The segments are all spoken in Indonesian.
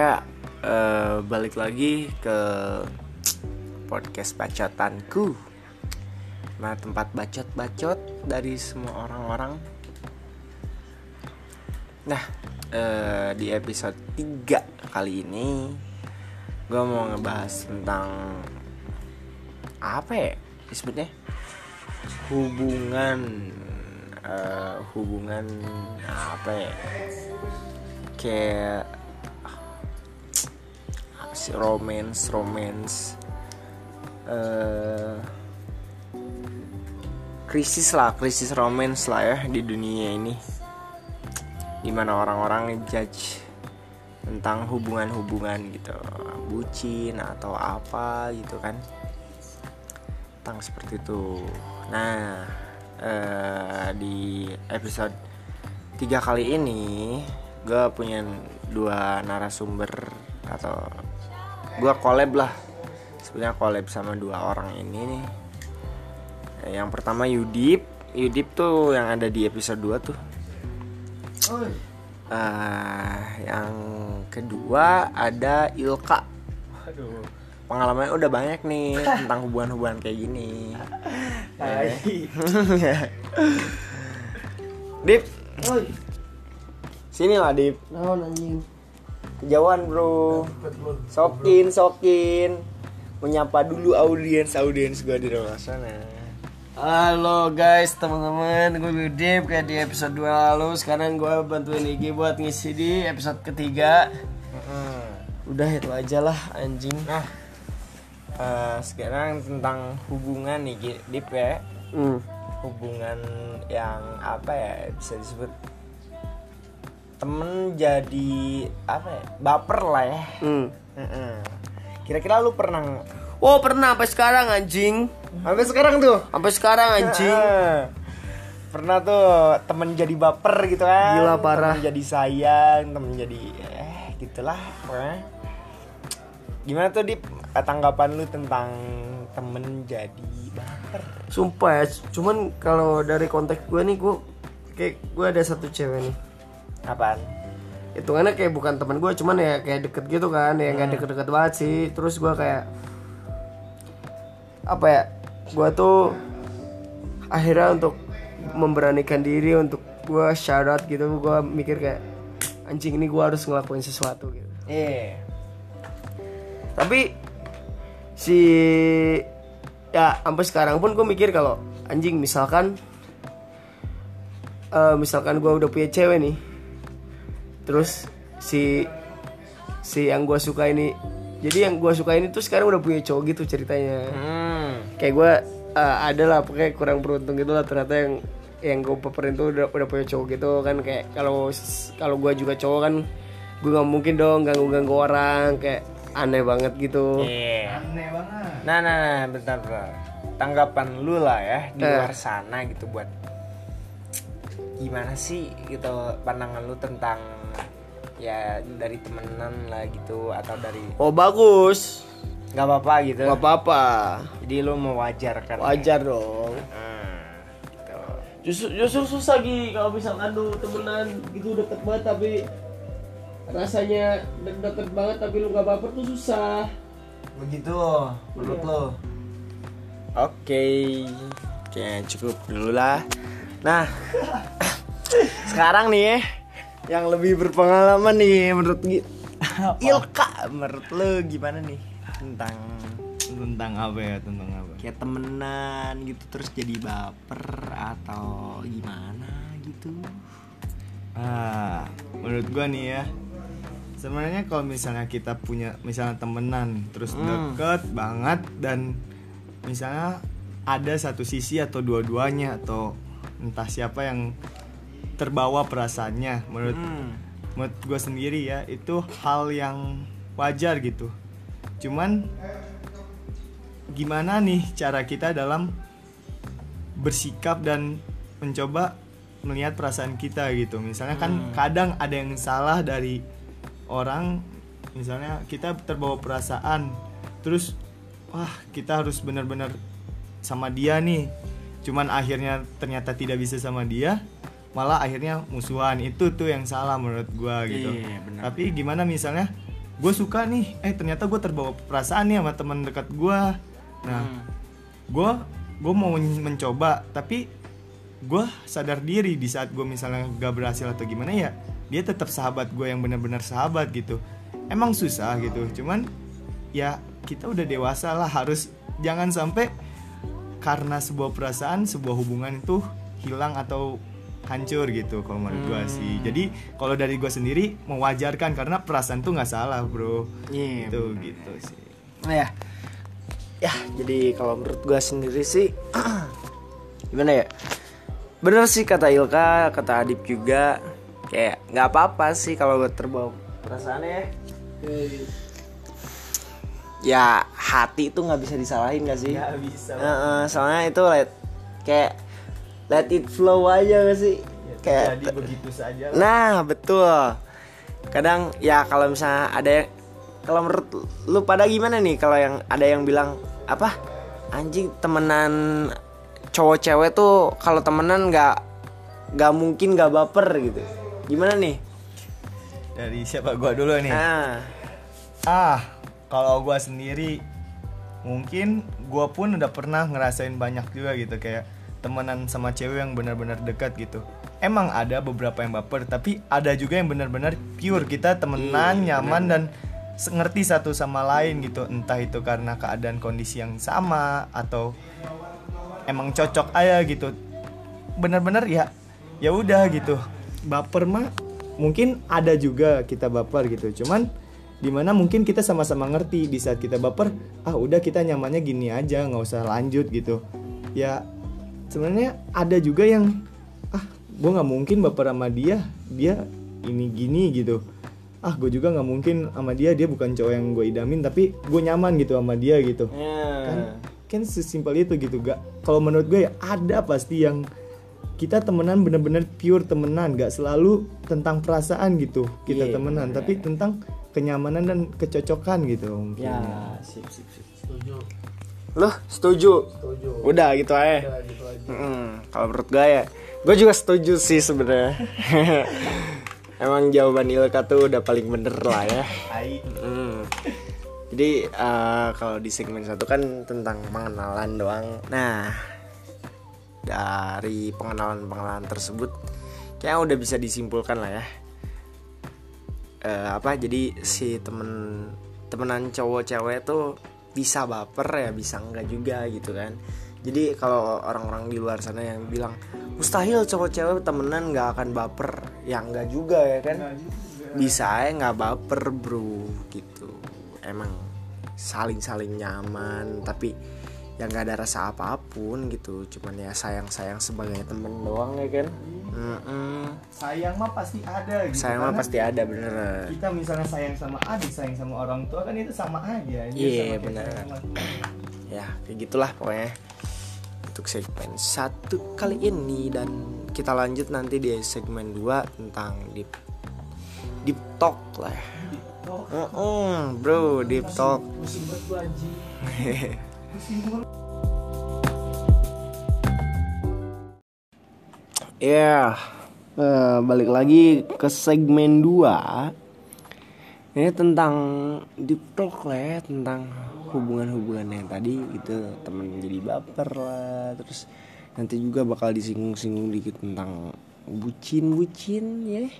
Ya, eh, balik lagi ke podcast bacotanku. Nah, tempat bacot-bacot dari semua orang-orang. Nah, eh, di episode 3 kali ini gue mau ngebahas tentang apa ya disebutnya hubungan eh, hubungan apa ya kayak romance romance eh krisis lah krisis romance lah ya di dunia ini. Di mana orang-orang ngejudge tentang hubungan-hubungan gitu. Bucin atau apa gitu kan. Tentang seperti itu. Nah eh, di episode tiga kali ini gue punya dua narasumber atau gue collab lah. Sebenarnya collab sama dua orang ini nih. Yang pertama Yudip. Yudip tuh yang ada di episode 2 tuh. Eh, yang kedua ada Ilka. Aduh. pengalamannya udah banyak nih tentang hubungan-hubungan kayak gini. Dip. Oi, sini lah Dip? Kejauhan bro. Sokin sokin. Menyapa dulu audiens audiens gue di luar sana Halo guys, teman-teman, gue Yudip kayak di episode 2 lalu. Sekarang gue bantuin Igi buat ngisi di episode ketiga. Udah itu aja lah anjing. Nah. Eh, sekarang tentang hubungan nih Dip ya. Hmm. hubungan yang apa ya bisa disebut temen jadi apa ya baper lah ya. Hmm. Kira-kira lu pernah Oh pernah sampai sekarang anjing. Sampai sekarang tuh? Sampai sekarang anjing. Pernah tuh temen jadi baper gitu kan. Gila, parah. temen jadi sayang temen jadi eh gitulah pokoknya. Gimana tuh di tanggapan lu tentang temen jadi baper? Sumpah ya, cuman kalau dari konteks gue nih gue Kayak gue ada satu cewek nih apaan? Hitungannya kayak bukan teman gue cuman ya kayak deket gitu kan ya nggak deket-deket banget sih. Terus gue kayak apa ya gue tuh akhirnya untuk memberanikan diri untuk gue syarat gitu gue mikir kayak anjing ini gue harus ngelakuin sesuatu gitu. Iya. Tapi si ya sampai sekarang pun gue mikir kalau anjing misalkan eh, misalkan gue udah punya cewek nih terus si si yang gue suka ini jadi yang gue suka ini tuh sekarang udah punya cowok gitu ceritanya hmm. kayak gue eh, ada lah pokoknya kurang beruntung gitu lah ternyata yang yang gue paparin tuh udah udah punya cowok gitu kan kayak kalau kalau gue juga cowok kan gue nggak mungkin dong ganggu ganggu orang kayak aneh banget gitu Iya. Nah, nah, nah, bentar, bentar. Tanggapan lu lah ya di Eh. luar sana gitu buat gimana sih gitu pandangan lu tentang ya dari temenan lah gitu atau dari oh bagus nggak apa-apa gitu. nggak apa-apa Jadi lu mewajarkan. ya? wajar dong Hmm, gitu. justru justru susah Gi kalau misalkan lu temenan gitu deket banget tapi rasanya de- deket banget tapi lu nggak baper tuh susah Begitu menurut lu. Oke. Oke, cukup dulu lah. Nah, sekarang nih ya yang lebih berpengalaman nih menurut Gi- Ilka menurut lu gimana nih tentang tentang apa ya tentang apa? kayak temenan gitu terus jadi baper atau gimana gitu? Ah menurut gua nih ya sebenarnya kalau misalnya kita punya misalnya temenan terus deket banget dan misalnya ada satu sisi atau dua-duanya atau entah siapa yang terbawa perasaannya menurut Hmm. menurut gue sendiri ya itu hal yang wajar gitu. Cuman gimana nih cara kita dalam bersikap dan mencoba melihat perasaan kita gitu? Misalnya kan kadang ada yang salah dari orang misalnya kita terbawa perasaan terus wah kita harus benar-benar sama dia nih. Cuman akhirnya ternyata tidak bisa sama dia malah akhirnya musuhan. Itu tuh yang salah menurut gua gitu. Iya, benar. tapi gimana misalnya gue suka nih eh ternyata gue terbawa perasaan nih sama teman dekat gue nah gue gue mau mencoba tapi gue sadar diri di saat gue misalnya gak berhasil atau gimana ya dia tetap sahabat gue yang benar-benar sahabat gitu. Emang susah gitu cuman ya kita udah dewasa lah harus jangan sampai karena sebuah perasaan sebuah hubungan itu hilang atau hancur gitu kalau menurut gue sih. Jadi kalau dari gue sendiri mewajarkan karena perasaan tuh nggak salah bro. Iya, itu gitu sih. Nah, ya. Ya jadi kalau menurut gue sendiri sih gimana ya? Bener sih kata Ilka kata Adip juga. Kayak nggak apa-apa sih kalau gue terbawa perasaannya ya. Hati itu nggak bisa disalahin gak sih? Nggak bisa. Heeh, soalnya itu kayak let it flow aja gak sih kayak jadi begitu saja lah. Nah betul. Kadang ya kalau misalnya ada yang kalau menurut lu pada gimana nih kalau yang ada yang bilang apa anjing temenan cowok cewek tuh kalau temenan nggak nggak mungkin nggak baper gitu. Gimana nih? dari siapa gua dulu nih Ah, Ah, kalau gua sendiri mungkin gua pun udah pernah ngerasain banyak juga gitu kayak temenan sama cewek yang benar-benar dekat gitu. Emang ada beberapa yang baper, tapi ada juga yang benar-benar pure kita temenan, nyaman dan se- ngerti satu sama lain gitu. Entah itu karena keadaan kondisi yang sama atau emang cocok aja gitu. Benar-benar ya ya udah gitu. Baper mah mungkin ada juga kita baper gitu. Cuman di mana mungkin kita sama-sama ngerti di saat kita baper ah udah kita nyamannya gini aja nggak usah lanjut gitu ya sebenarnya ada juga yang ah gue nggak mungkin baper sama dia dia ini gini gitu. Ah gue juga nggak mungkin sama dia dia bukan cowok yang gue idamin tapi gue nyaman gitu sama dia gitu. Kan kan sesimpel itu gitu gak kalau menurut gue ya ada pasti yang kita temenan bener-bener pure temenan gak selalu tentang perasaan gitu kita Iya, temenan bener. tapi tentang kenyamanan dan kecocokan gitu mungkin. Ya sip sip sip. Loh setuju? Udah gitu aja. Mm, kalau menurut gue ya, gue juga setuju sih sebenarnya. Emang jawaban Ilka tuh udah paling bener lah ya. Hmm. Jadi eh, kalau di segmen satu kan tentang pengenalan doang. Nah dari pengenalan-pengenalan tersebut, kayak udah bisa disimpulkan lah ya. Eh, apa jadi si temen temenan cowok cewek tuh bisa baper ya bisa enggak juga gitu kan. Jadi kalau orang-orang di luar sana yang bilang mustahil cowok cewek temenan nggak akan baper, ya enggak juga ya kan. Bisa aja nggak baper bro gitu. Emang saling saling nyaman tapi yang nggak ada rasa apa pun gitu. Cuman ya sayang sayang sebagai temen doang ya kan? Mm-mm. sayang mah pasti ada gitu. Sayang mah pasti ada bener kita misalnya sayang sama adik sayang sama orang tua kan itu sama aja. Iya, sayang sama- ya kayak gitulah pokoknya. Untuk segmen satu kali ini dan kita lanjut nanti di segmen 2 tentang deep deep talk lah. Heeh, bro deep talk Ya, eh, balik lagi ke segmen 2 Ini tentang deep talk lah ya Tentang hubungan-hubungan yang tadi gitu Temen jadi baper lah Terus nanti juga bakal disinggung-singgung dikit tentang bucin-bucin ya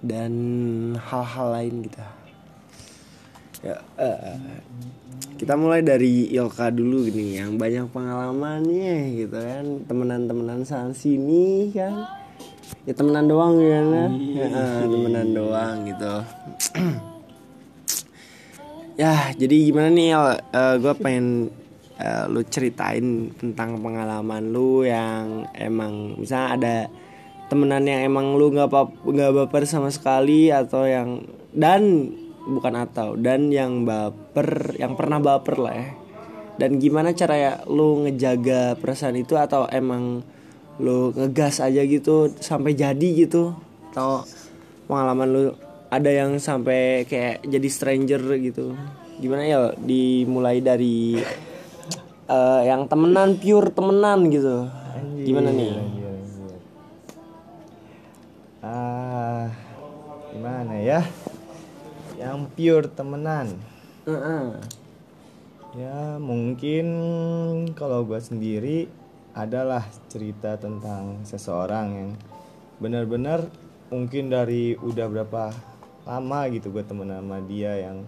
Dan hal-hal lain gitu Ya, eh, kita mulai dari Ilka dulu gini yang banyak pengalamannya gitu kan. Temenan-temenan sana sini kan. Ya temenan doang ya kan? Ya, eh, temenan doang gitu. Ya jadi gimana nih gue pengen eh, lu ceritain tentang pengalaman lu yang emang misalnya ada temenan yang emang lu nggak apa nggak baper sama sekali atau yang dan bukan atau dan yang baper yang pernah baper lah ya. Dan gimana cara ya lu ngejaga perasaan itu atau emang lu ngegas aja gitu sampai jadi gitu? Atau pengalaman lu ada yang sampai kayak jadi stranger gitu? Gimana ya dimulai dari eh, yang temenan pure temenan gitu. Gimana nih? Anjir, anjir. ah gimana ya yang pure temenan. Heeh. ya mungkin kalau gue sendiri adalah cerita tentang seseorang yang benar-benar mungkin dari udah berapa lama gitu gue temen sama dia yang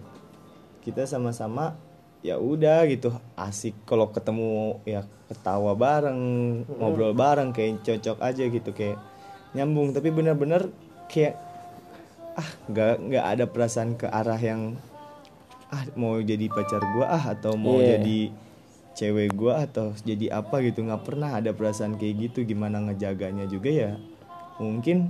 kita sama-sama ya udah gitu asik. Kalau ketemu ya ketawa bareng ngobrol bareng kayak cocok aja gitu kayak nyambung. Tapi benar-benar kayak ah nggak nggak ada perasaan ke arah yang ah mau jadi pacar gua ah atau mau Iya. jadi cewek gua atau jadi apa gitu. Nggak pernah ada perasaan kayak gitu. Gimana ngejaganya juga ya mungkin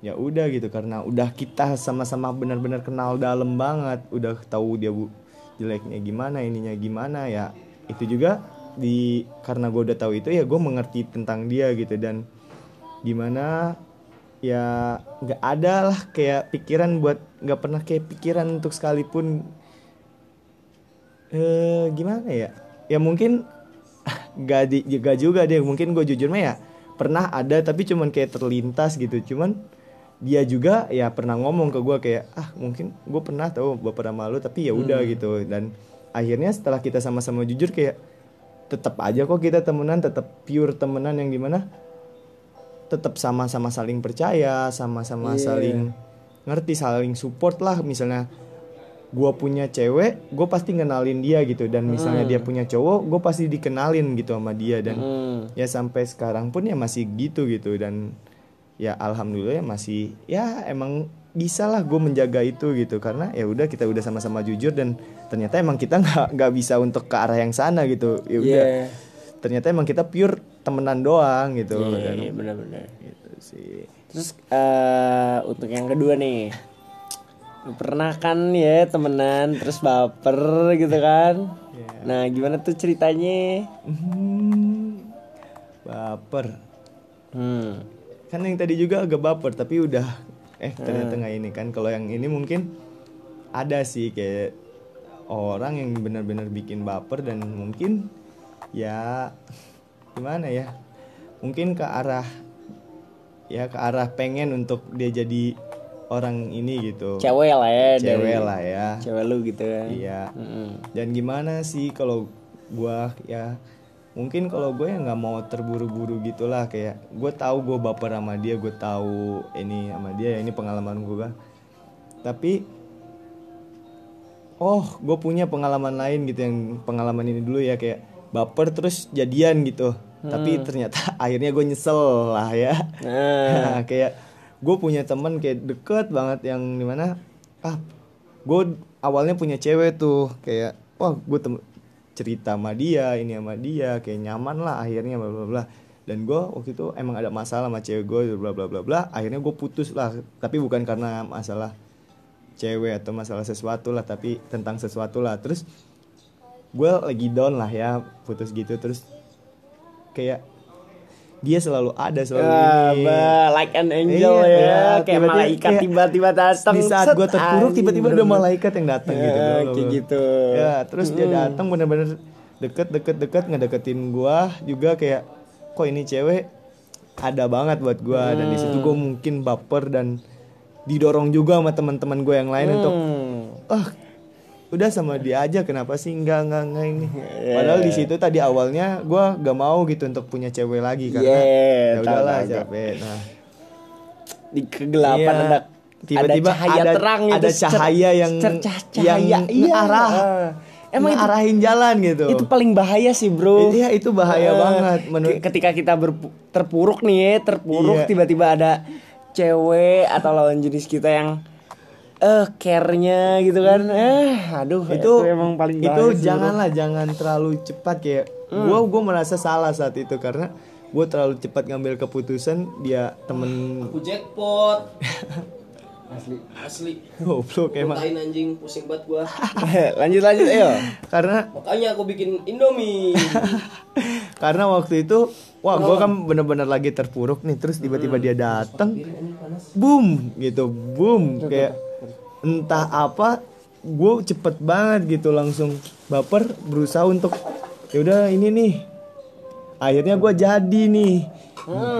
ya udah gitu. Karena udah kita sama-sama benar-benar kenal dalam banget. Udah tahu dia bu jeleknya gimana ininya gimana ya itu juga di karena gue udah tahu itu ya gue mengerti tentang dia gitu. Dan gimana ya nggak ada lah kayak pikiran buat nggak pernah kayak pikiran untuk sekalipun. Eh gimana ya? Ya mungkin gak di gak juga deh mungkin gue jujur mah ya pernah ada tapi cuman kayak terlintas gitu. Cuman dia juga ya pernah ngomong ke gue kayak ah mungkin gue pernah tahu bapak sama lu tapi ya udah gitu. Dan akhirnya setelah kita sama-sama jujur kayak tetap aja kok kita temenan tetap pure temenan yang di mana tetap sama-sama saling percaya sama-sama Iya. saling ngerti saling support lah. Misalnya gua punya cewek gue pasti ngenalin dia gitu. Dan misalnya dia punya cowok gue pasti dikenalin gitu sama dia. Dan Hmm. ya sampai sekarang pun ya masih gitu gitu. Dan ya alhamdulillah ya masih ya emang bisa lah gue menjaga itu gitu. Karena ya udah kita udah sama-sama jujur dan ternyata emang kita nggak nggak bisa untuk ke arah yang sana gitu. Ya udah. Iya. ternyata emang kita pure temenan doang gitu Iya, iya, benar-benar. gitu sih Terus eh untuk yang kedua nih. Pernah kan ya temenan terus baper gitu kan? Iya. Nah, gimana tuh ceritanya? Hmm, baper Hmm. kan yang tadi juga agak baper tapi udah eh ternyata nggak ini kan kalau yang ini mungkin ada sih kayak orang yang benar-benar bikin baper dan mungkin ya gimana ya? Mungkin ke arah ya ke arah pengen untuk dia jadi orang ini gitu. Cewek lah ya cewek dari- lah ya. Cewek lu gitu kan. iya. Mm-mm. dan gimana sih kalau gua ya mungkin kalau gue ya nggak mau terburu-buru gitulah kayak gue tahu gue baper sama dia gue tahu ini sama dia ya ini pengalaman gue tapi oh gue punya pengalaman lain gitu yang pengalaman ini dulu ya kayak baper terus jadian gitu. Tapi ternyata akhirnya gue nyesel lah ya. Nah, Nah, kayak gue punya temen kayak deket banget yang di mana ah gue awalnya punya cewek tuh. Kayak wah gue tem cerita sama dia ini sama dia kayak nyaman lah akhirnya bla bla bla. Dan gue waktu itu emang ada masalah sama cewek gue bla bla bla bla. Akhirnya gue putus lah. Tapi bukan karena masalah cewek atau masalah sesuatu lah tapi tentang sesuatu lah. Terus gue lagi down lah ya putus gitu terus kayak dia selalu ada selalu ah, ini bah, like an angel Iya, ya, iya, kayak tiba-tiba- malaikat kayak tiba-tiba datang. di saat gue terpuruk tiba-tiba ada malaikat yang datang gitu Ya, bla, bla, kayak gitu. ya terus dia datang bener-bener deket deket deket ngedeketin gue juga kayak kok ini cewek ada banget buat gue dan di situ gue mungkin baper dan didorong juga sama teman-teman gue yang lain untuk Hmm. ah udah sama dia aja kenapa sih enggak enggak enggak ini Iya. padahal di situ tadi awalnya gue gak mau gitu untuk punya cewek lagi karena Yeah, ya udahlah capek nah Di kegelapan Iya. ada tiba-tiba ada cahaya ada, terang ada cer- cahaya yang cercah yang cahaya iya arah Ah. emang itu, arahin jalan gitu itu paling bahaya sih bro Iya, itu bahaya Ah, banget menurut ke- ketika kita berpu- terpuruk nih ya terpuruk Iya. tiba-tiba ada cewek atau lawan jenis kita yang eh care-nya gitu kan. Eh aduh itu, emang paling itu janganlah jangan terlalu cepat kayak Hmm. gua gua merasa salah saat itu karena gua terlalu cepat ngambil keputusan dia temen Aku jackpot. Asli. Asli. goblok emang. Mutain anjing. Pusing banget gua. lanjut lanjut ayo. Karena Makanya aku bikin Indomie. karena waktu itu wah gua kan bener-bener lagi terpuruk nih. Terus tiba-tiba dia datang boom gitu. Boom kayak entah apa gue cepet banget gitu langsung baper berusaha untuk ya udah ini nih. Akhirnya gue jadi nih.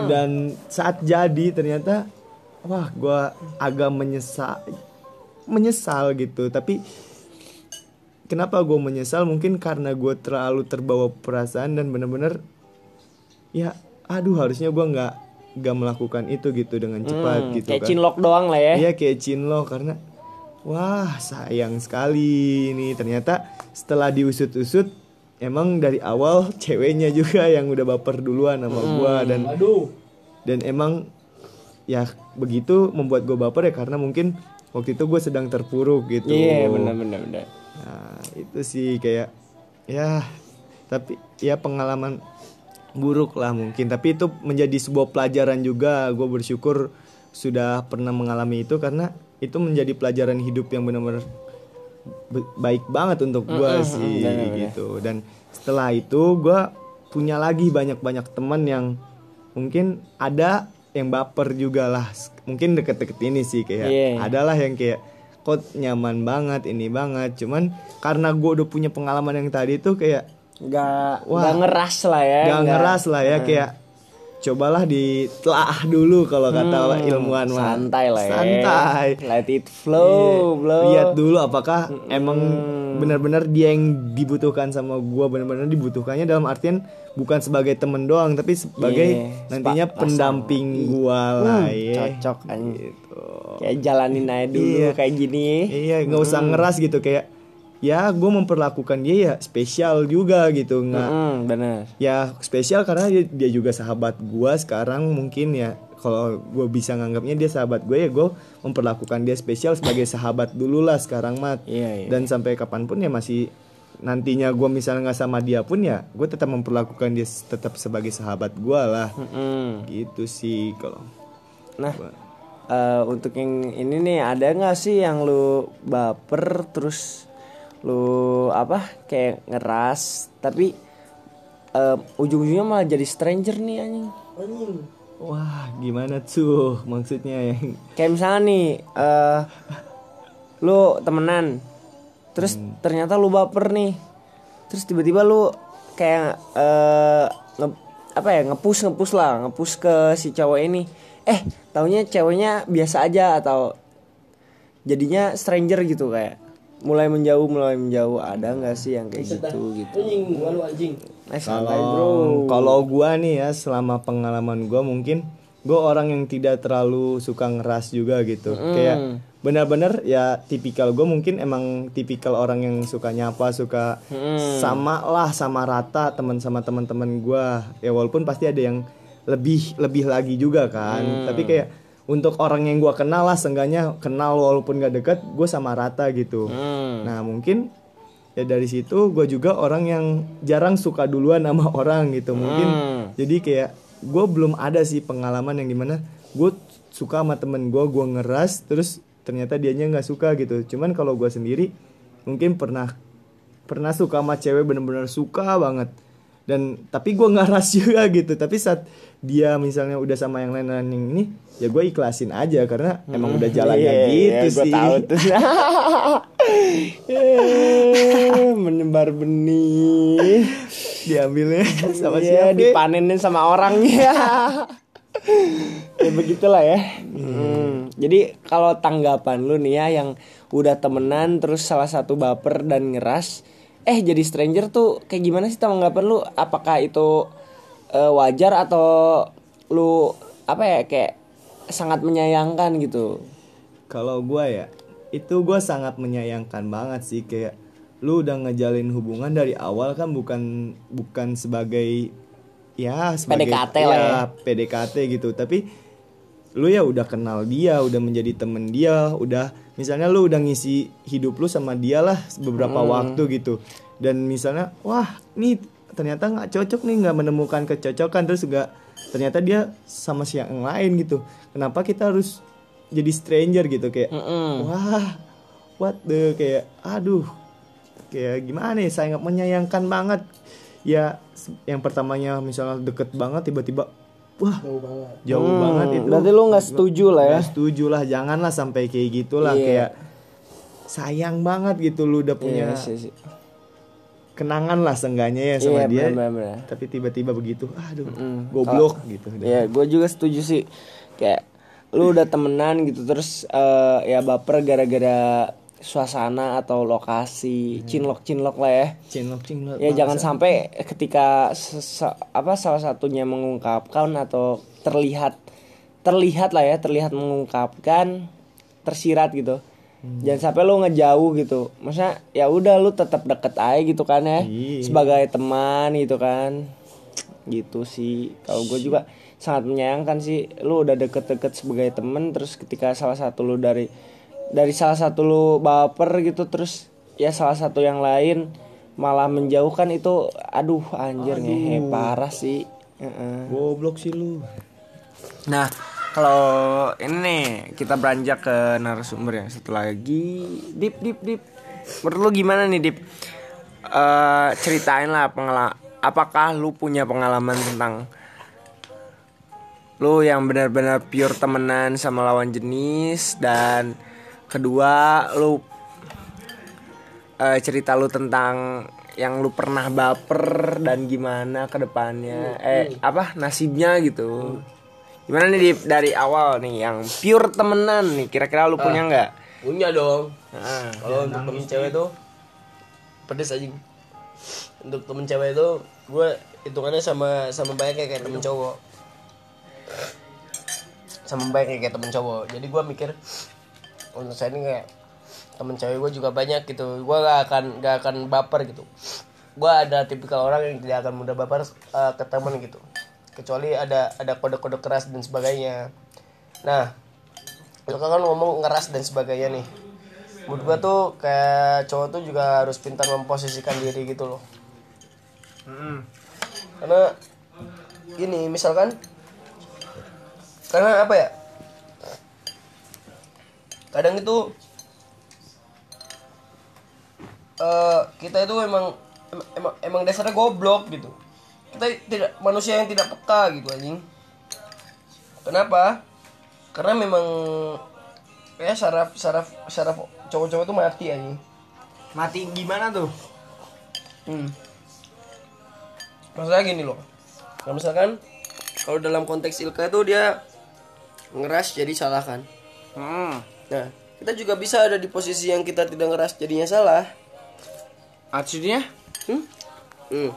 Dan saat jadi ternyata wah gue agak menyesal menyesal gitu. Tapi kenapa gue menyesal? Mungkin karena gue terlalu terbawa perasaan dan bener-bener ya aduh harusnya gue nggak nggak melakukan itu gitu dengan cepat Hmm, gitu kayak kan. cinlok doang lah ya. Iya kayak Cinlo karena wah sayang sekali nih ternyata setelah diusut-usut emang dari awal ceweknya juga yang udah baper duluan sama gua. Dan Aduh. dan emang ya begitu membuat gue baper ya karena mungkin waktu itu gue sedang terpuruk gitu. iya benar benar benar. Nah, itu sih kayak ya tapi ya pengalaman buruk lah mungkin. Tapi itu menjadi sebuah pelajaran juga. Gue bersyukur sudah pernah mengalami itu karena itu menjadi pelajaran hidup yang benar-benar be- baik banget untuk gue sih gitu. Dan setelah itu gue punya lagi banyak-banyak teman yang mungkin ada yang baper juga lah. Mungkin deket-deket ini sih kayak Iya. adalah yang kayak kok nyaman banget ini banget. Cuman karena gue udah punya pengalaman yang tadi itu kayak nggak Wah. nggak ngeras lah ya gak ngeras lah ya kayak cobalah ditelaah dulu kalau kata ilmuwan mah. santai lah ya. Santai. Let it flow blow lihat dulu apakah emang benar-benar dia yang dibutuhkan sama gua benar-benar dibutuhkannya dalam artian bukan sebagai temen doang tapi sebagai Iya, nantinya sepa- pendamping gua lah ya cocok kan gitu. Kayak jalanin aja dulu Iya. kayak gini. Iya nggak usah ngeras gitu kayak ya gue memperlakukan dia ya spesial juga gitu nggak Hmm, bener. Ya spesial karena dia, dia juga sahabat gua sekarang mungkin ya. Kalau gue bisa nganggapnya dia sahabat gue ya gue memperlakukan dia spesial sebagai sahabat dulu lah sekarang mat. Iya, iya. dan sampai kapan pun ya masih nantinya gue misalnya nggak sama dia pun ya gue tetap memperlakukan dia tetap sebagai sahabat gua lah. Mm-mm. gitu sih kalau nah eh, untuk yang ini nih ada nggak sih yang lu baper terus lu apa kayak ngeras tapi eh, ujung-ujungnya malah jadi stranger nih anjing. Anjing. wah gimana tuh maksudnya yang kayak misalnya nih eh lu temenan terus ternyata lu baper nih terus tiba-tiba lu kayak eh nge- apa ya ngepus ngepus lah ngepus ke si cowok ini. Eh taunya ceweknya biasa aja atau jadinya stranger gitu kayak mulai menjauh mulai menjauh. Ada nggak sih yang kayak gitu gitu? Eh santai Kalau bro. kalau gua nih ya selama pengalaman gua mungkin gua orang yang tidak terlalu suka ngeras juga gitu. Kayak benar-benar ya tipikal gua mungkin emang tipikal orang yang suka nyapa, suka sama lah sama rata teman sama teman-teman gua. Ya walaupun pasti ada yang lebih lebih lagi juga kan. Tapi kayak untuk orang yang gua kenal lah seenggaknya kenal walaupun gak deket gue sama rata gitu. Hmm. Nah mungkin ya dari situ gue juga orang yang jarang suka duluan sama orang gitu mungkin Hmm. jadi kayak gue belum ada sih pengalaman yang di mana gue suka sama temen gue gue ngeras terus ternyata dianya nggak suka gitu cuman kalau gue sendiri mungkin pernah pernah suka sama cewek bener-bener suka banget dan tapi gue nggak ras juga gitu. Tapi saat dia misalnya udah sama yang lain lain yang ini ya gue ikhlasin aja karena emang udah jalannya Iya, gitu iya, gua sih. tahu tuh. Eh, menyebar benih. Diambilnya sama Iya, siapa? dipanenin sama orangnya ya begitulah ya. Hmm. jadi kalau tanggapan lu nih ya yang udah temenan terus salah satu baper dan ngeras eh jadi stranger tuh kayak gimana sih? Tanggapan lu apakah itu eh, wajar atau lu apa ya kayak sangat menyayangkan gitu? Kalau gua ya, itu gua sangat menyayangkan banget sih. Kayak lu udah ngejalin hubungan dari awal kan bukan bukan sebagai ya sebagai PDKT lah ya. PDKT gitu, tapi lu ya udah kenal dia, udah menjadi temen dia, udah misalnya lu udah ngisi hidup lu sama dia lah beberapa Hmm. waktu gitu. Dan misalnya wah, nih ternyata nggak cocok nih nggak menemukan kecocokan terus juga ternyata dia sama si yang lain gitu. Kenapa kita harus jadi stranger gitu kayak Mm-mm. wah what the kayak aduh kayak gimana ya sangat menyayangkan banget ya yang pertamanya misalnya deket banget tiba-tiba wah Jauh banget. jauh Hmm, banget itu berarti lu nggak setuju lah ya? Nggak setuju lah janganlah sampai kayak gitulah Iya. kayak sayang banget gitu lu udah punya Iya sih, sih. kenangan lah seenggaknya ya sama Iya, dia benar-benar. tapi tiba-tiba begitu aduh Mm. goblok gitu Ya, gue juga setuju sih. Kayak lu udah temenan gitu terus eh, ya baper gara-gara suasana atau lokasi. Cinlok cinlok lah ya. Cinlok cinlok ya jangan sampai ketika apa salah satunya mengungkapkan atau terlihat terlihat lah ya terlihat mengungkapkan tersirat gitu. Jangan sampai lu ngejauh gitu. Maksudnya ya udah lu tetap deket aja gitu kan ya. Iya. sebagai teman gitu kan. Gitu sih. Kalau gue juga sangat menyayangkan sih lu udah deket-deket sebagai temen terus ketika salah satu lu dari dari salah satu lu baper gitu terus ya salah satu yang lain malah menjauhkan itu aduh anjir ngehe parah sih Heeh. goblok sih lu Nah, kalau ini nih kita beranjak ke narasumber yang satu lagi. Dip, dip, dip. Menurut lu gimana nih, Dip? Eh, ceritain lah pengala apakah lu punya pengalaman tentang lu yang benar-benar pure temenan sama lawan jenis dan kedua lu eh, cerita lu tentang yang lu pernah baper dan gimana ke depannya eh apa nasibnya gitu gimana nih dari awal nih yang pure temenan nih kira-kira lu punya nggak Punya dong. Nah, Kalau untuk temen cewek tuh pedes aja. Untuk temen cewek itu gue hitungannya sama sama baik kayak, kayak temen cowok. Sama baik kayak, kayak temen cowok. Jadi gue mikir untuk saya ini kayak temen cewek gue juga banyak gitu. Gue gak akan gak akan baper gitu. Gue ada tipikal orang yang tidak akan mudah baper eh, ke temen gitu. Kecuali ada ada kode-kode keras dan sebagainya. Nah, lo kan ngomong ngeras dan sebagainya nih menurut gua tuh kayak cowok tuh juga harus pintar memposisikan diri gitu loh karena gini misalkan karena apa ya kadang itu eh kita itu emang em- emang emang dasarnya goblok gitu kita tidak manusia yang tidak peka gitu anjing kenapa karena memang ya saraf saraf saraf cowok-cowok tuh mati anjing mati gimana tuh Hmm. Maksudnya gini loh. Nah, misalkan kalau dalam konteks Ilka itu dia ngeras jadi salah kan. hmm. Nah, kita juga bisa ada di posisi yang kita tidak ngeras jadinya salah. maksudnya Hmm? Hmm.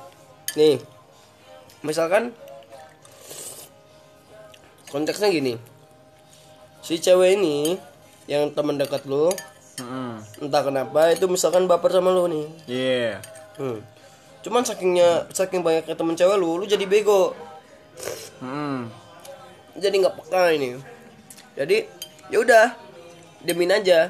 Nih. Misalkan konteksnya gini. Si cewek ini yang teman dekat lu, hmm. entah kenapa itu misalkan baper sama lu nih. yeah Hmm. Cuman sakingnya saking banyaknya temen cewek lu, lu jadi bego. hmm. Jadi nggak peka ini. Jadi ya udah, demin aja.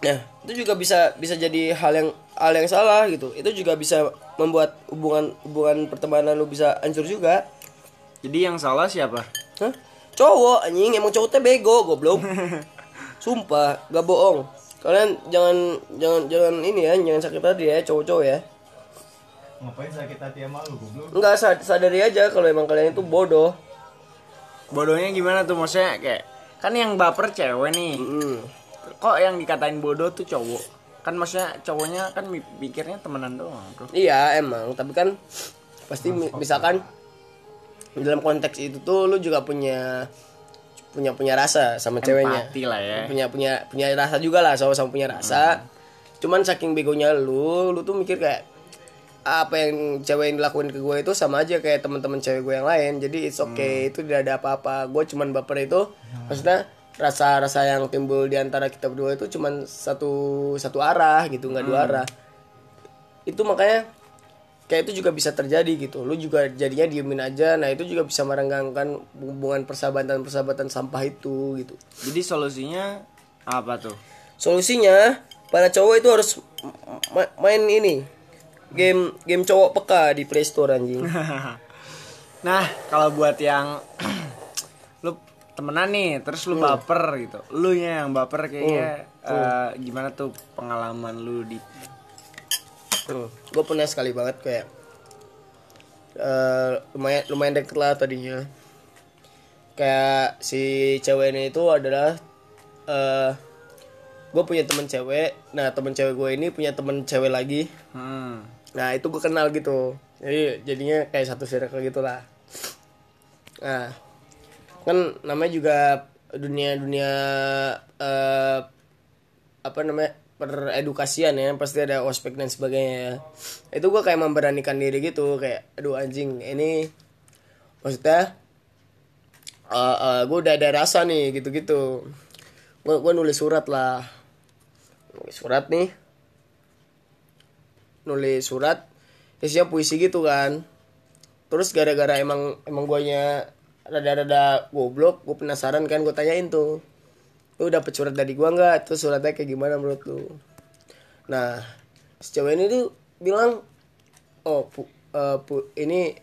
Nah, itu juga bisa bisa jadi hal yang hal yang salah gitu. Itu juga bisa membuat hubungan hubungan pertemanan lu bisa hancur juga. jadi yang salah siapa Hah? Cowok anjing emang cowok teh bego goblok. Sumpah, gak bohong. Kalian jangan jangan jangan ini ya, jangan sakit hati ya cowok-cowok ya. ngapain sakit hati sama lu goblok Enggak sad- sadari aja kalau emang kalian itu bodoh. bodohnya gimana tuh maksudnya kayak kan yang baper cewek nih. Hmm. kok yang dikatain bodoh tuh cowok? Kan maksudnya cowoknya kan pikirnya temenan doang bro. Iya emang, tapi kan pasti mi- misalkan dalam konteks itu tuh lu juga punya punya punya rasa sama ceweknya. Empati lah ya. Punya punya punya rasa juga lah sama-sama punya rasa. Cuman saking begonya lu, lu tuh mikir kayak apa yang cewek yang dilakuin ke gue itu sama aja kayak teman-teman cewek gue yang lain. Jadi it's okay, itu tidak ada apa-apa. Gue cuman baper itu. Maksudnya rasa-rasa yang timbul di antara kita berdua itu cuman satu satu arah gitu, nggak dua arah. Itu makanya kayak itu juga bisa terjadi gitu. Lu juga jadinya diemin aja. Nah itu juga bisa merenggangkan hubungan persahabatan persahabatan sampah itu gitu. Jadi solusinya apa tuh? Solusinya para cowok itu harus ma- main ini game game cowok peka di Play Store anjing. Nah kalau buat yang lu temenan nih terus lu baper gitu. Lu nya yang baper kayaknya eh, gimana tuh pengalaman lu di gue pernah sekali banget kayak eh, lumayan lumayan deket lah tadinya. Kayak si cewek ini itu adalah eh gue punya temen cewek. Nah temen cewek gue ini punya temen cewek lagi. Hmm. Nah itu gue kenal gitu. Jadi jadinya kayak satu circle gitu lah nah kan namanya juga dunia dunia eh, apa namanya peredukasian ya pasti ada ospek dan sebagainya ya. itu gua kayak memberanikan diri gitu kayak aduh anjing ini maksudnya uh, gue udah ada rasa nih gitu-gitu. Gue gua nulis surat lah. Nulis surat nih nulis surat isinya puisi gitu kan. Terus gara-gara emang emang guanya rada-rada goblok gue penasaran kan gue tanyain tuh. Lu dapet surat dari gua nggak? Terus suratnya kayak gimana menurut lu? Nah si cewek ini tuh bilang oh pu, eh, pu- ini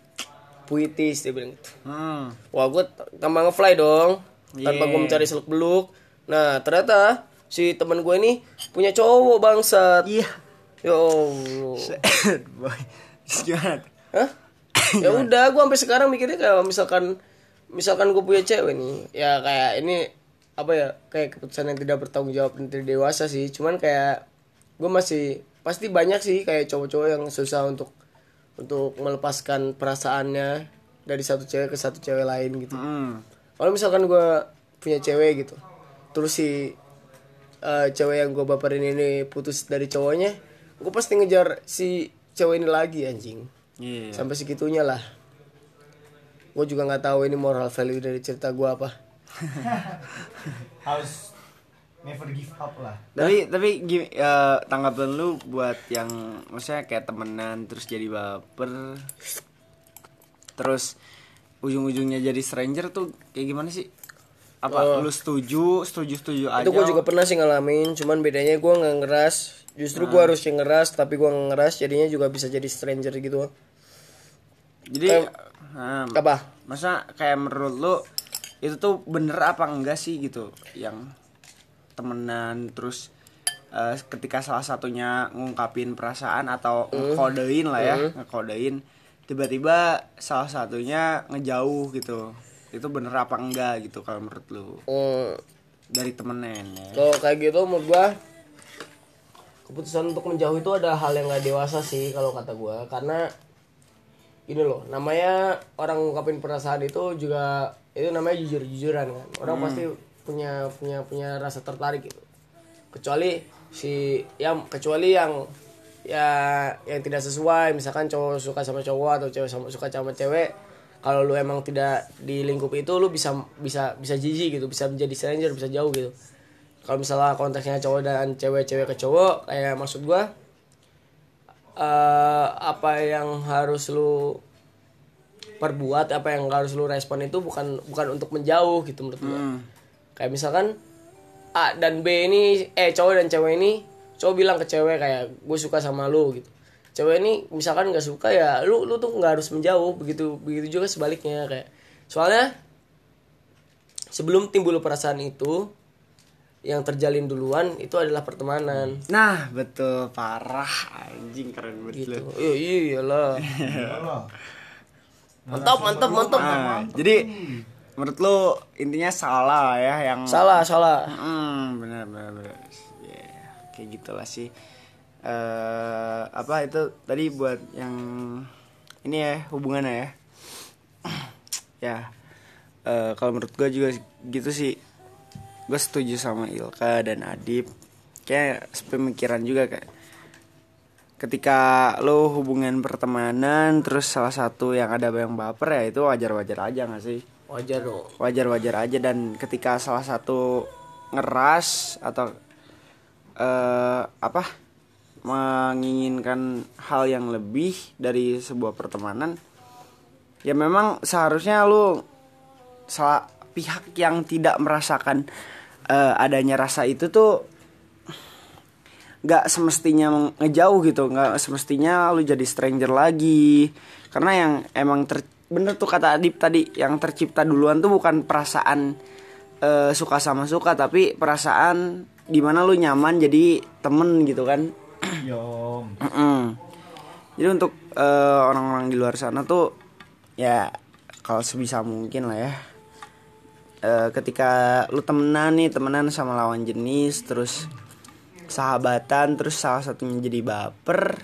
puitis dia bilang gitu. Hmm. Wah gue tambah ngefly dong Tanpa Yeah. gue mencari seluk beluk Nah ternyata Si teman gue ini Punya cowok bangsat. Iya. Ya Allah Boy. Gimana? Hah? Ya udah gue sampai sekarang mikirnya kayak misalkan Misalkan gue punya cewek nih Ya kayak ini Apa ya Kayak keputusan yang tidak bertanggung jawab Dan tidak dewasa sih Cuman kayak Gue masih Pasti banyak sih Kayak cowok-cowok yang susah untuk Untuk melepaskan perasaannya Dari satu cewek ke satu cewek lain gitu Hmm. kalau misalkan gue punya cewek gitu terus si eh, cewek yang gue baperin ini putus dari cowoknya gue pasti ngejar si cewek ini lagi anjing Iya. sampai segitunya lah gue juga nggak tahu ini moral value dari cerita gue apa harus never give up lah Tapi tapi eh, tanggapan lu buat yang maksudnya kayak temenan terus jadi baper terus ujung-ujungnya jadi stranger tuh kayak gimana sih? Apa lu setuju, setuju-setuju aja? itu gue juga pernah sih ngalamin cuman bedanya gue nggak ngeras justru gue harus yang ngeras tapi gue ngeras jadinya juga bisa jadi stranger gitu. Jadi nah, apa? masa kayak menurut lu itu tuh bener apa enggak sih gitu? Yang temenan terus eh, ketika salah satunya ngungkapin perasaan atau ngekodein lah ya ngekodein tiba-tiba salah satunya ngejauh gitu. Itu bener apa enggak gitu kalau menurut lu? Hmm, dari temenan ya. Kalau kayak gitu menurut gua keputusan untuk menjauh itu ada hal yang gak dewasa sih kalau kata gua. Karena ini loh namanya orang ngungkapin perasaan itu juga itu namanya jujur-jujuran kan. Orang pasti punya punya punya rasa tertarik gitu. Kecuali si yang kecuali yang ya yang tidak sesuai. Misalkan cowok suka sama cowok atau cewek sama suka sama cewek kalau lu emang tidak di lingkup itu lu bisa bisa bisa jijik gitu bisa menjadi stranger bisa jauh gitu kalau misalnya konteksnya cowok dan cewek cewek ke cowok kayak maksud gua eh apa yang harus lu perbuat apa yang harus lu respon itu bukan bukan untuk menjauh gitu menurut gua. Kayak misalkan A dan B ini eh cowok dan cewek ini cowok bilang ke cewek kayak gue suka sama lu gitu. Cewek ini misalkan nggak suka ya lu lu tuh nggak harus menjauh begitu begitu juga sebaliknya kayak. Soalnya sebelum timbul perasaan itu yang terjalin duluan itu adalah pertemanan nah betul parah anjing keren banget gitu lu iya iyalah mantap mantap mantap Nah, jadi menurut lu intinya salah lah ya yang salah salah Hmm, benar benar benar. Ya, kayak gitulah sih. eh apa itu tadi buat yang ini ya hubungannya ya. ya. eh kalau menurut gue juga gitu sih. Gue setuju sama Ilka dan Adip. Kayak sepemikiran juga kayak ketika lo hubungan pertemanan terus salah satu yang ada yang baper ya itu wajar-wajar aja gak sih? wajar dong wajar-wajar aja dan ketika salah satu ngeras atau eh apa menginginkan hal yang lebih dari sebuah pertemanan ya memang seharusnya lu salah pihak yang tidak merasakan eh, adanya rasa itu tuh nggak semestinya ngejauh gitu nggak semestinya lu jadi stranger lagi karena yang emang ter bener tuh kata Adip tadi yang tercipta duluan tuh bukan perasaan eh, suka sama suka tapi perasaan di mana lu nyaman jadi temen gitu kan Yom. Mm-mm. Jadi untuk eh, orang-orang di luar sana tuh ya kalau sebisa mungkin lah ya. Eh, ketika lu temenan nih temenan sama lawan jenis terus sahabatan terus salah satunya jadi baper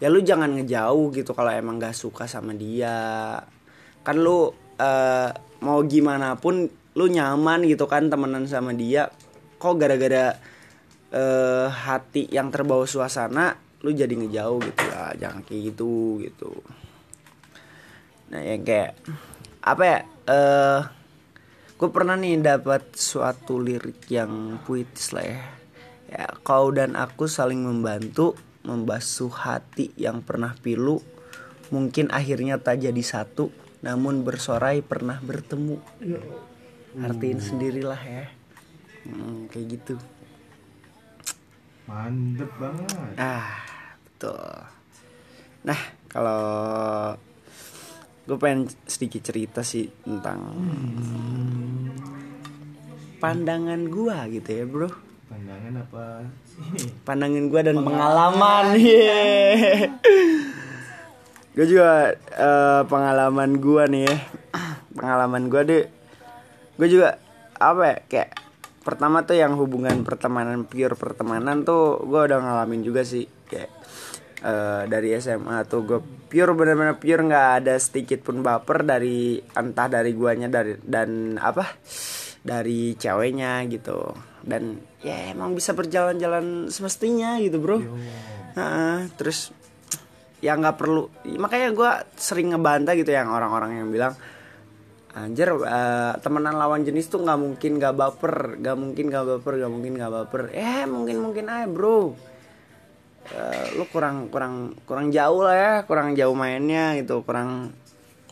ya lu jangan ngejauh gitu kalau emang gak suka sama dia. Kan lu eh, mau gimana pun lu nyaman gitu kan temenan sama dia. Kok gara-gara eh, hati yang terbawa suasana lu jadi ngejauh gitu lah. Jangan kayak gitu gitu. Nah yang kayak apa ya eh gue pernah nih dapat suatu lirik yang puitis lah ya. Ya kau dan aku saling membantu membasuh hati yang pernah pilu mungkin akhirnya tak jadi satu namun bersorai pernah bertemu. Artiin sendirilah ya. Hmm, kayak gitu. Mantep banget. ah betul. Nah kalau gue pengen sedikit cerita sih tentang pandangan gua gitu ya bro. Pandangan apa? pandangan gua dan pengalaman. yeah. gue juga eh, pengalaman gua nih ya. Pengalaman gua deh. Gue juga apa ya kayak pertama tuh yang hubungan pertemanan pure pertemanan tuh gue udah ngalamin juga sih. Kayak eh, dari SMA tuh gue pure bener-bener pure nggak ada sedikit pun baper dari entah dari guanya dari dan apa dari ceweknya gitu. Dan ya emang bisa berjalan-jalan semestinya gitu bro. Heeh, terus ya nggak perlu makanya gue sering ngebantah gitu yang orang-orang yang bilang anjir eh, temenan lawan jenis tuh nggak mungkin nggak baper nggak mungkin nggak baper nggak mungkin nggak baper. Eh mungkin mungkin aja bro Eh, lu kurang kurang kurang jauh lah ya kurang jauh mainnya gitu kurang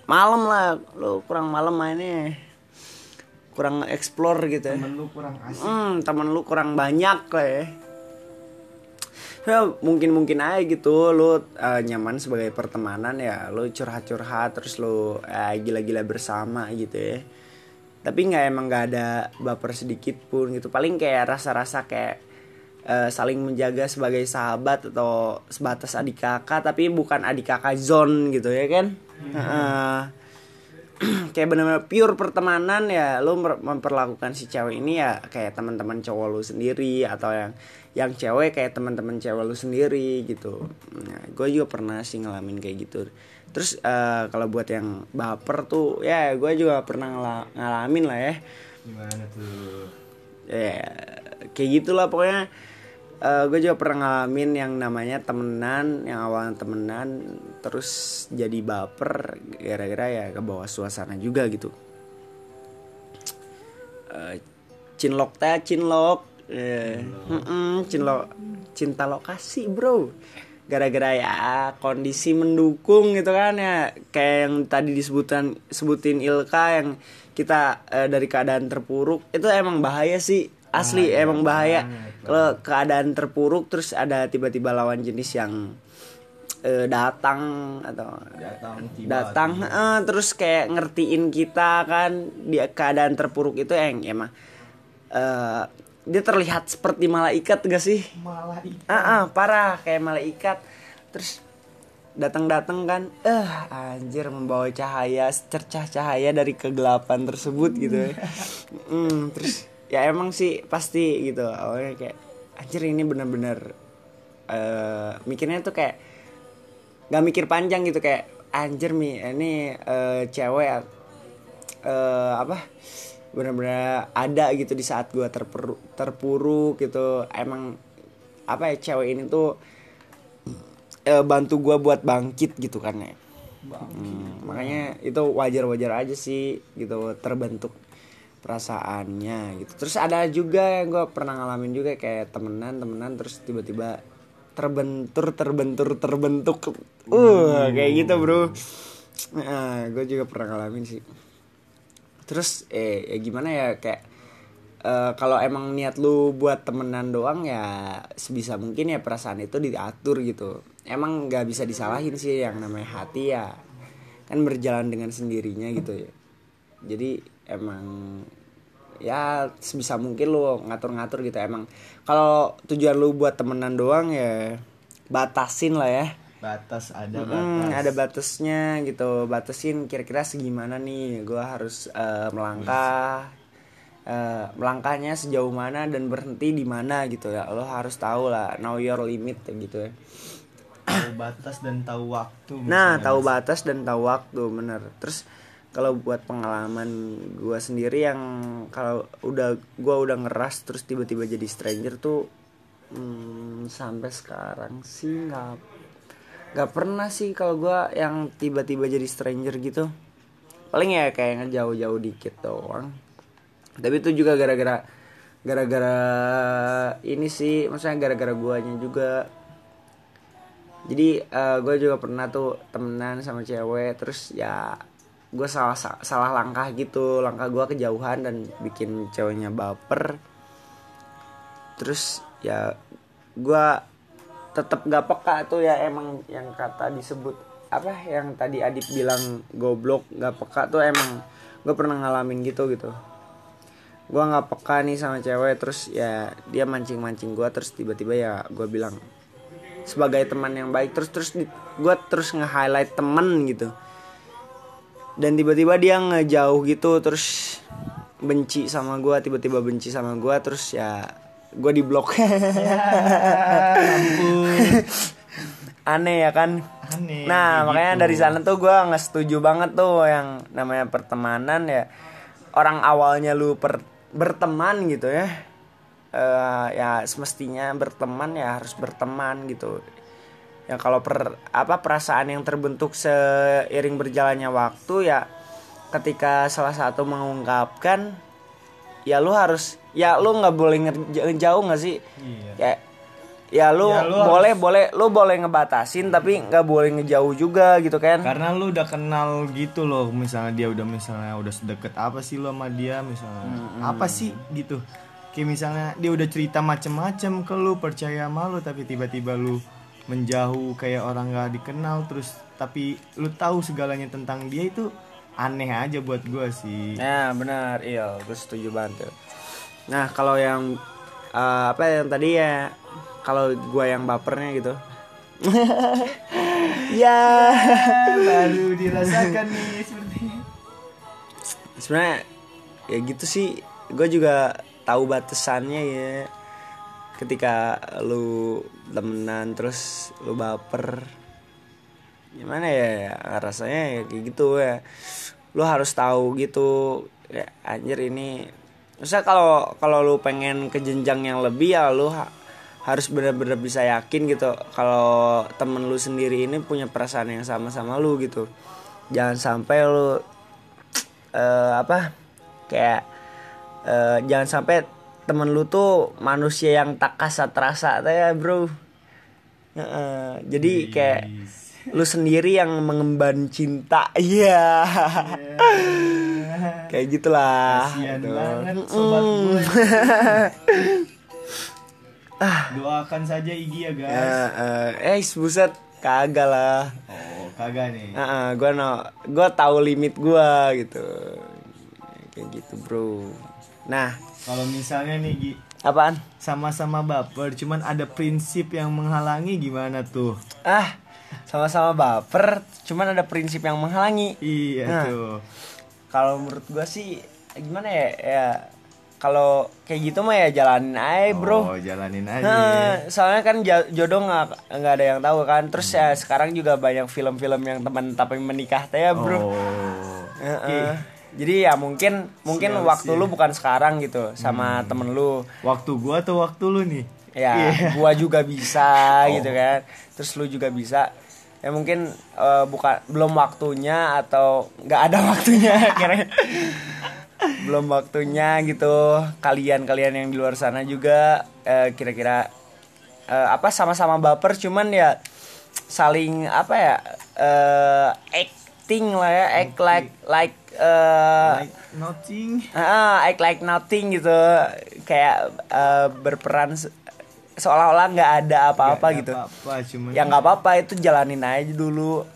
malam lah lu kurang malam mainnya kurang explore gitu ya Temen lu kurang asik. Hmm, temen lu kurang banyak lah ya. Ya, mungkin mungkin aja gitu lu eh, nyaman sebagai pertemanan ya lu curhat-curhat terus lu eh, gila-gila bersama gitu ya tapi nggak emang nggak ada baper sedikit pun gitu paling kayak rasa-rasa kayak eh, saling menjaga sebagai sahabat atau sebatas adik kakak tapi bukan adik kakak zone gitu ya kan? Heeh kayak benar-benar pure pertemanan ya lu mer- memperlakukan si cewek ini ya kayak teman-teman cowok lu sendiri atau yang yang cewek kayak teman-teman cewek lu sendiri gitu. Nah, gue juga pernah sih ngalamin kayak gitu. Terus eh, kalau buat yang baper tuh ya gue juga pernah ngala- ngalamin lah ya. Gimana tuh? ya kayak gitulah pokoknya gue juga pernah ngalamin yang namanya temenan yang awalnya temenan terus jadi baper gara-gara ya ke bawah suasana juga gitu. Eh, cinlok teh cinlok. Eh, mm-mm, cinlok cinta lokasi bro. Gara-gara ya kondisi mendukung gitu kan ya. Kayak yang tadi disebutan sebutin Ilka yang kita eh, dari keadaan terpuruk itu emang bahaya sih. Asli emang bahaya kalau keadaan terpuruk terus ada tiba-tiba lawan jenis yang eh, datang atau Datang tiba. datang eh, terus kayak ngertiin kita kan di keadaan terpuruk itu yang emang eh, dia terlihat seperti malaikat gak sih Malah itu. ah ah, parah kayak malaikat terus datang-datang kan eh anjir membawa cahaya cercah cahaya dari kegelapan tersebut gitu Hmm, terus ya emang sih pasti gitu. Awalnya kayak anjir ini bener-bener eh mikirnya tuh kayak nggak mikir panjang gitu. Kayak anjir mi ini eh, cewek eh apa benar-benar ada gitu di saat gua terpuruk terpuruk gitu. Emang apa ya cewek ini tuh eh, bantu gua buat bangkit gitu kan ya. Hmm, makanya itu wajar-wajar aja sih gitu terbentuk perasaannya gitu. Terus ada juga yang gue pernah ngalamin juga kayak temenan temenan terus tiba-tiba terbentur terbentur terbentuk. Uh kayak gitu bro. Nah, gue juga pernah ngalamin sih. Terus eh ya gimana ya kayak eh, kalau emang niat lu buat temenan doang ya sebisa mungkin ya perasaan itu diatur gitu. Emang nggak bisa disalahin sih yang namanya hati ya kan berjalan dengan sendirinya gitu ya. Jadi emang ya sebisa mungkin lu ngatur-ngatur gitu. Emang kalau tujuan lu buat temenan doang ya batasin lah ya. Batas ada Mm, batas. ada batasnya gitu. Batasin kira-kira segimana nih. Gue harus eh, melangkah Eh, melangkahnya sejauh mana dan berhenti di mana gitu ya. Lo harus tahu lah know your limit gitu ya. Tahu batas dan tahu waktu. nah tahu batas dan tahu waktu bener. Terus kalau buat pengalaman gua sendiri yang kalau udah gua udah ngeras terus tiba-tiba jadi stranger tuh hmm, sampai sekarang sih nggak nggak pernah sih kalau gua yang tiba-tiba jadi stranger gitu. Paling ya kayak ngejauh-jauh dikit doang. Tapi itu juga gara-gara gara-gara ini sih maksudnya gara-gara guanya juga. Jadi gue juga pernah tuh temenan sama cewek terus ya gue salah salah langkah gitu langkah gue kejauhan dan bikin ceweknya baper. Terus ya gue tetap gak peka tuh ya emang yang kata disebut apa yang tadi Adip bilang goblok gak peka tuh emang gue pernah ngalamin gitu gitu. Gue nggak peka nih sama cewek terus ya dia mancing mancing gue terus tiba-tiba ya gue bilang sebagai teman yang baik terus terus gue terus nge-highlight temen gitu dan tiba-tiba dia ngejauh gitu terus benci sama gue tiba-tiba benci sama gue terus ya gue di blok aneh ya kan? Aneh, nah kayak makanya gitu. dari sana tuh gue nggak setuju banget tuh yang namanya pertemanan ya. Orang awalnya lu per, berteman gitu ya Eh, ya semestinya berteman ya harus berteman gitu ya kalau per apa perasaan yang terbentuk seiring berjalannya waktu ya ketika salah satu mengungkapkan ya lu harus ya lu nggak boleh ngejauh nggak sih Iya. ya ya lu, Ya, lu boleh boleh lu boleh ngebatasin tapi nggak boleh ngejauh juga gitu kan Karena lu udah kenal gitu loh, misalnya dia udah misalnya udah sedekat apa sih lo sama dia misalnya. Apa sih gitu. Kayak misalnya dia udah cerita macem-macem ke lu, percaya sama lu tapi tiba-tiba lu menjauh kayak orang gak dikenal terus tapi lu tahu segalanya tentang dia itu aneh aja buat gua sih. Ya benar, iya, gue setuju banget. tuh. Nah kalau yang eh, apa yang tadi ya, kalau gua yang bapernya gitu, ya Baru dirasakan nih sepertinya. sebenarnya ya gitu sih, gue juga tahu batasannya ya. Ketika lu temenan terus lu baper, gimana ya, ya rasanya ya kayak gitu ya. Lu harus tahu gitu, ya anjir ini Maksudnya kalau kalau lu pengen ke jenjang yang lebih ya lu ha- harus benar-benar bisa yakin gitu kalau temen lu sendiri ini punya perasaan yang sama sama lu gitu. Jangan sampai lu eh, apa kayak eh, jangan sampai temen lu tuh manusia yang tak kasat rasa ya bro. Heeh, jadi kayak lu sendiri yang mengemban cinta, iya. kayak gitulah. Gitu. banget sobat gue. Doakan saja Igi ya guys. Ya, eh, eh, buset, kagak lah. Oh, kagak nih. Heeh, gua no, gua tahu limit gua gitu. Kayak gitu, Bro. Nah, Kalau misalnya nih Gi, apaan? sama-sama baper, cuman ada prinsip yang menghalangi gimana tuh? Ah, sama-sama baper, cuman ada prinsip yang menghalangi. Iya Nah. tuh. Kalau menurut gua sih gimana ya? Ya kalau kayak gitu mah ya jalanin aja, Bro. Oh, jalanin aja. Nah, soalnya kan jodoh nggak nggak ada yang tahu kan. Terus ya Hmm. sekarang juga banyak film-film yang teman tapi menikah teh ya, Bro. Oh. Heeh. Jadi ya mungkin mungkin Siap, waktu siap. lu bukan sekarang gitu sama Hmm. temen lu. Waktu gua atau waktu lu nih? Ya, Iya. gua juga bisa Oh. gitu kan. Terus lu juga bisa. Ya mungkin eh, bukan belum waktunya atau nggak ada waktunya kira belum waktunya gitu kalian-kalian yang di luar sana juga eh, kira-kira eh, apa sama-sama baper cuman ya saling apa ya eh, acting lah ya act like like eh, Like nothing. Ah, act like nothing gitu kayak eh, berperan se- seolah-olah nggak ada apa-apa gitu Apa-apa, cuman ya nggak apa-apa itu jalanin aja dulu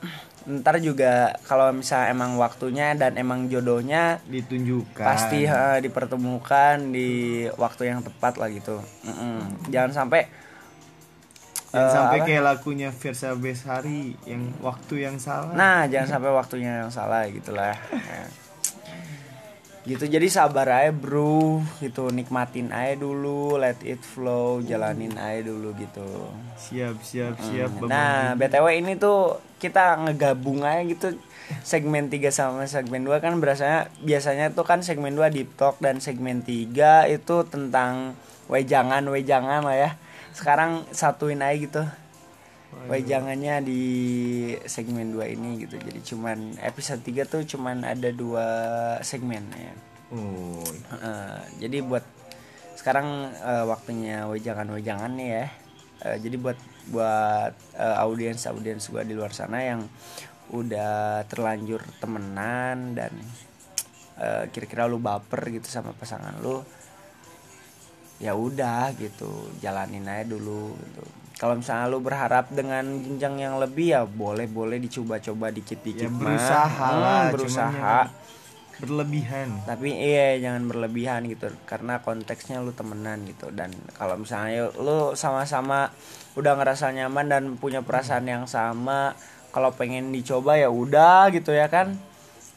ntar juga kalau misalnya emang waktunya dan emang jodohnya ditunjukkan. pasti eh, dipertemukan di waktu yang tepat lah gitu Mm-mm. jangan sampai Jangan eh, sampai apa? kayak lagunya Versa Besari yang waktu yang salah. Nah, jangan sampai waktunya yang salah gitulah. Ya. Gitu jadi sabar aja, Bro. Gitu nikmatin aja dulu, let it flow, jalanin aja dulu gitu. Siap, siap, siap. Babang Nah. BTW ini tuh kita ngegabung aja gitu segmen 3 sama segmen 2 kan berasanya biasanya tuh kan segmen 2 deep talk dan segmen 3 itu tentang wejangan wejangan lah ya. Sekarang satuin aja gitu. Wejangannya di segmen 2 ini gitu. Jadi cuman episode 3 tuh cuman ada dua segmen ya. Oh, Heeh, jadi buat sekarang eh, waktunya wejangan-wejangan nih ya. Eh, jadi buat buat eh, audiens audiens gua di luar sana yang udah terlanjur temenan dan kira-kira lu baper gitu sama pasangan lu ya udah gitu jalanin aja dulu gitu. Kalau misalnya lu berharap dengan jenjang yang lebih ya boleh boleh dicoba-coba dikit-dikit Ya, berusaha Hmm, lah, cuman berusaha. berlebihan. tapi iya jangan berlebihan gitu karena konteksnya lu temenan gitu. Dan kalau misalnya lu sama-sama udah ngerasa nyaman dan punya perasaan yang sama kalau pengen dicoba ya udah gitu ya kan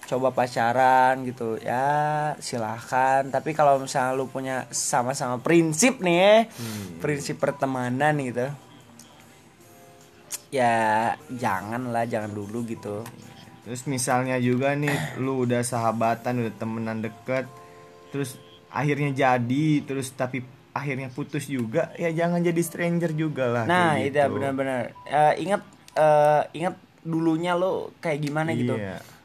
coba pacaran gitu ya silahkan tapi kalau misalnya lu punya sama-sama prinsip nih ya, prinsip pertemanan gitu ya jangan lah jangan dulu gitu Terus misalnya juga nih lu udah sahabatan, udah temenan deket, terus akhirnya jadi, terus tapi akhirnya putus juga, ya jangan jadi stranger juga lah. Nah, kayak itu gitu. benar-benar. Eh, ingat eh, ingat dulunya lo kayak gimana gitu.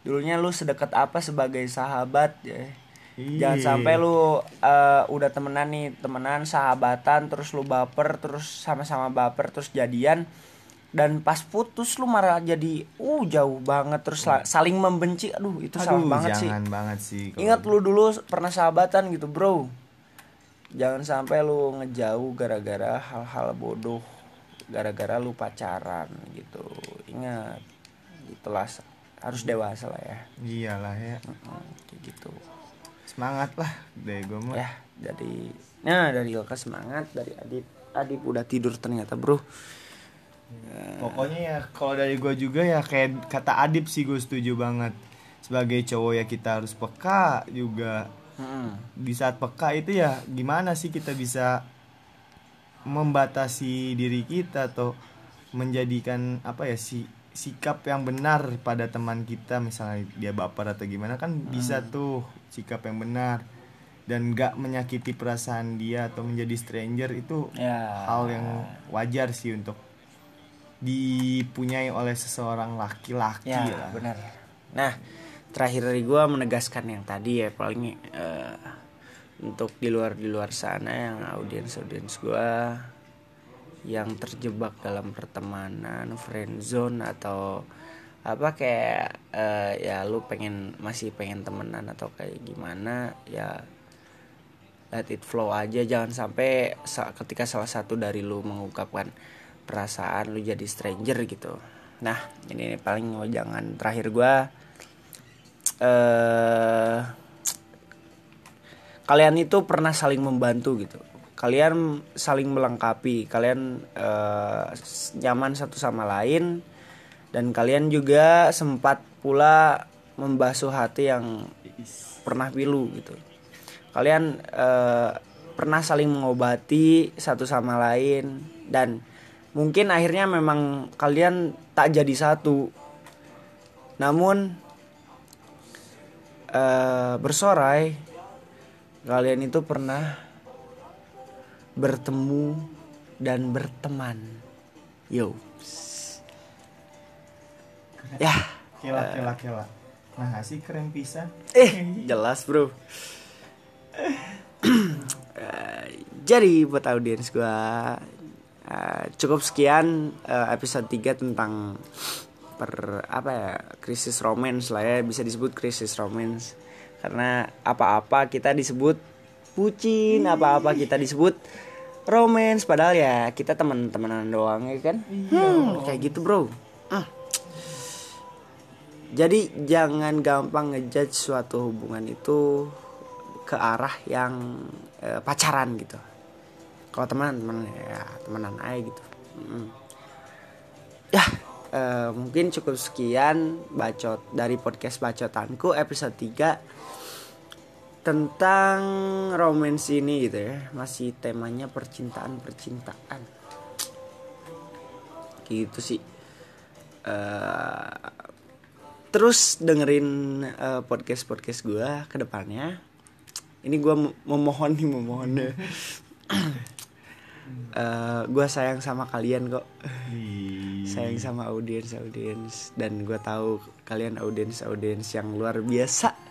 Dulunya lu sedekat apa sebagai sahabat ya. Iya. Jangan sampai lu eh, udah temenan nih, temenan sahabatan terus lu baper terus sama-sama baper terus jadian dan pas putus lu malah jadi uh jauh banget terus la- saling membenci. Aduh, itu salah Aduh, banget sih. jangan banget sih. Ingat lu dulu pernah sahabatan gitu, Bro. Jangan sampai lu ngejauh gara-gara hal-hal bodoh, gara-gara lu pacaran gitu. Ingat, itulah harus dewasa lah ya. Iyalah ya. Mm, Kayak gitu. Semangat lah deh gue mah. Ya, jadi nah dari Ilka semangat, dari Adip Adip udah tidur ternyata, Bro. Pokoknya ya kalau dari gue juga ya kayak kata Adip sih gue setuju banget. Sebagai cowok ya kita harus peka juga. Mm-mm. Di saat peka itu ya gimana sih kita bisa membatasi diri kita atau menjadikan apa ya si sikap yang benar pada teman kita misalnya dia baper atau gimana kan bisa tuh sikap yang benar dan gak menyakiti perasaan dia atau menjadi stranger itu Ya. hal yang wajar sih untuk dipunyai oleh seseorang laki-laki Ya, lah. benar. Nah, terakhir dari gua menegaskan yang tadi ya paling eh, untuk di luar di luar sana yang audiens audiens gua yang terjebak dalam pertemanan friend zone atau apa kayak eh, ya lu pengen masih pengen temenan atau kayak gimana ya let it flow aja. Jangan sampai sa- ketika salah satu dari lu mengungkapkan perasaan lu jadi stranger gitu. Nah ini paling oh, jangan terakhir gua. Eh kalian itu pernah saling membantu gitu kalian saling melengkapi kalian s- nyaman satu sama lain dan kalian juga sempat pula membasuh hati yang pernah pilu gitu. Kalian eh, pernah saling mengobati satu sama lain dan mungkin akhirnya memang kalian tak jadi satu. Namun eh, bersorai kalian itu pernah bertemu dan berteman. Yo. Ya. Kela kela kela. Nah sih keren pisan. eh jelas bro. Eh, jadi buat audiens gua eh, cukup sekian eh, episode 3 tentang per apa ya krisis romance lah ya. Bisa disebut krisis romance. Karena apa-apa kita disebut bucin apa-apa kita disebut romance. Padahal ya kita teman-temanan doang ya kan? Hmm, kayak gitu bro. Ah. jadi jangan gampang ngejudge suatu hubungan itu ke arah yang eh, pacaran gitu. Kalau teman teman ya temenan aja gitu. Mm. ya eh, mungkin cukup sekian bacot dari podcast bacotanku episode 3 tentang romance ini gitu ya. Masih temanya percintaan percintaan gitu sih. Eh, terus dengerin podcast podcast gue ke depannya. Ini gue memohon nih memohon deh gue sayang sama kalian kok. Sayang sama audiens audiens dan gue tahu kalian audiens audiens yang luar biasa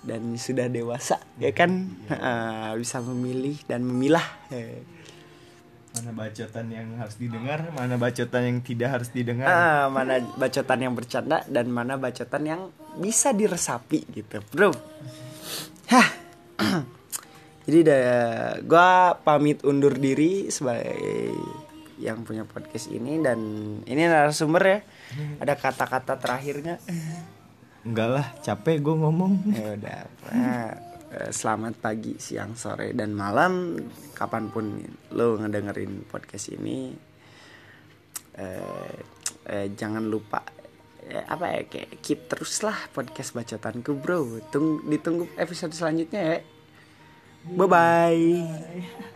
dan sudah dewasa ya kan? Eh, bisa memilih dan memilah Eh. mana bacotan yang harus didengar mana bacotan yang tidak harus didengar. Ah, mana bacotan yang bercanda dan mana bacotan yang bisa diresapi gitu bro. Hah. Jadi gue pamit undur diri sebagai yang punya podcast ini dan ini narasumber ya. Ada kata-kata terakhirnya enggak lah capek gue ngomong. Ya udah eh, selamat pagi siang sore dan malam kapan pun lo ngedengerin podcast ini. Eh, eh, jangan lupa eh, apa ya kayak keep terus lah podcast bacotanku bro. Tung, ditunggu episode selanjutnya ya. Bye bye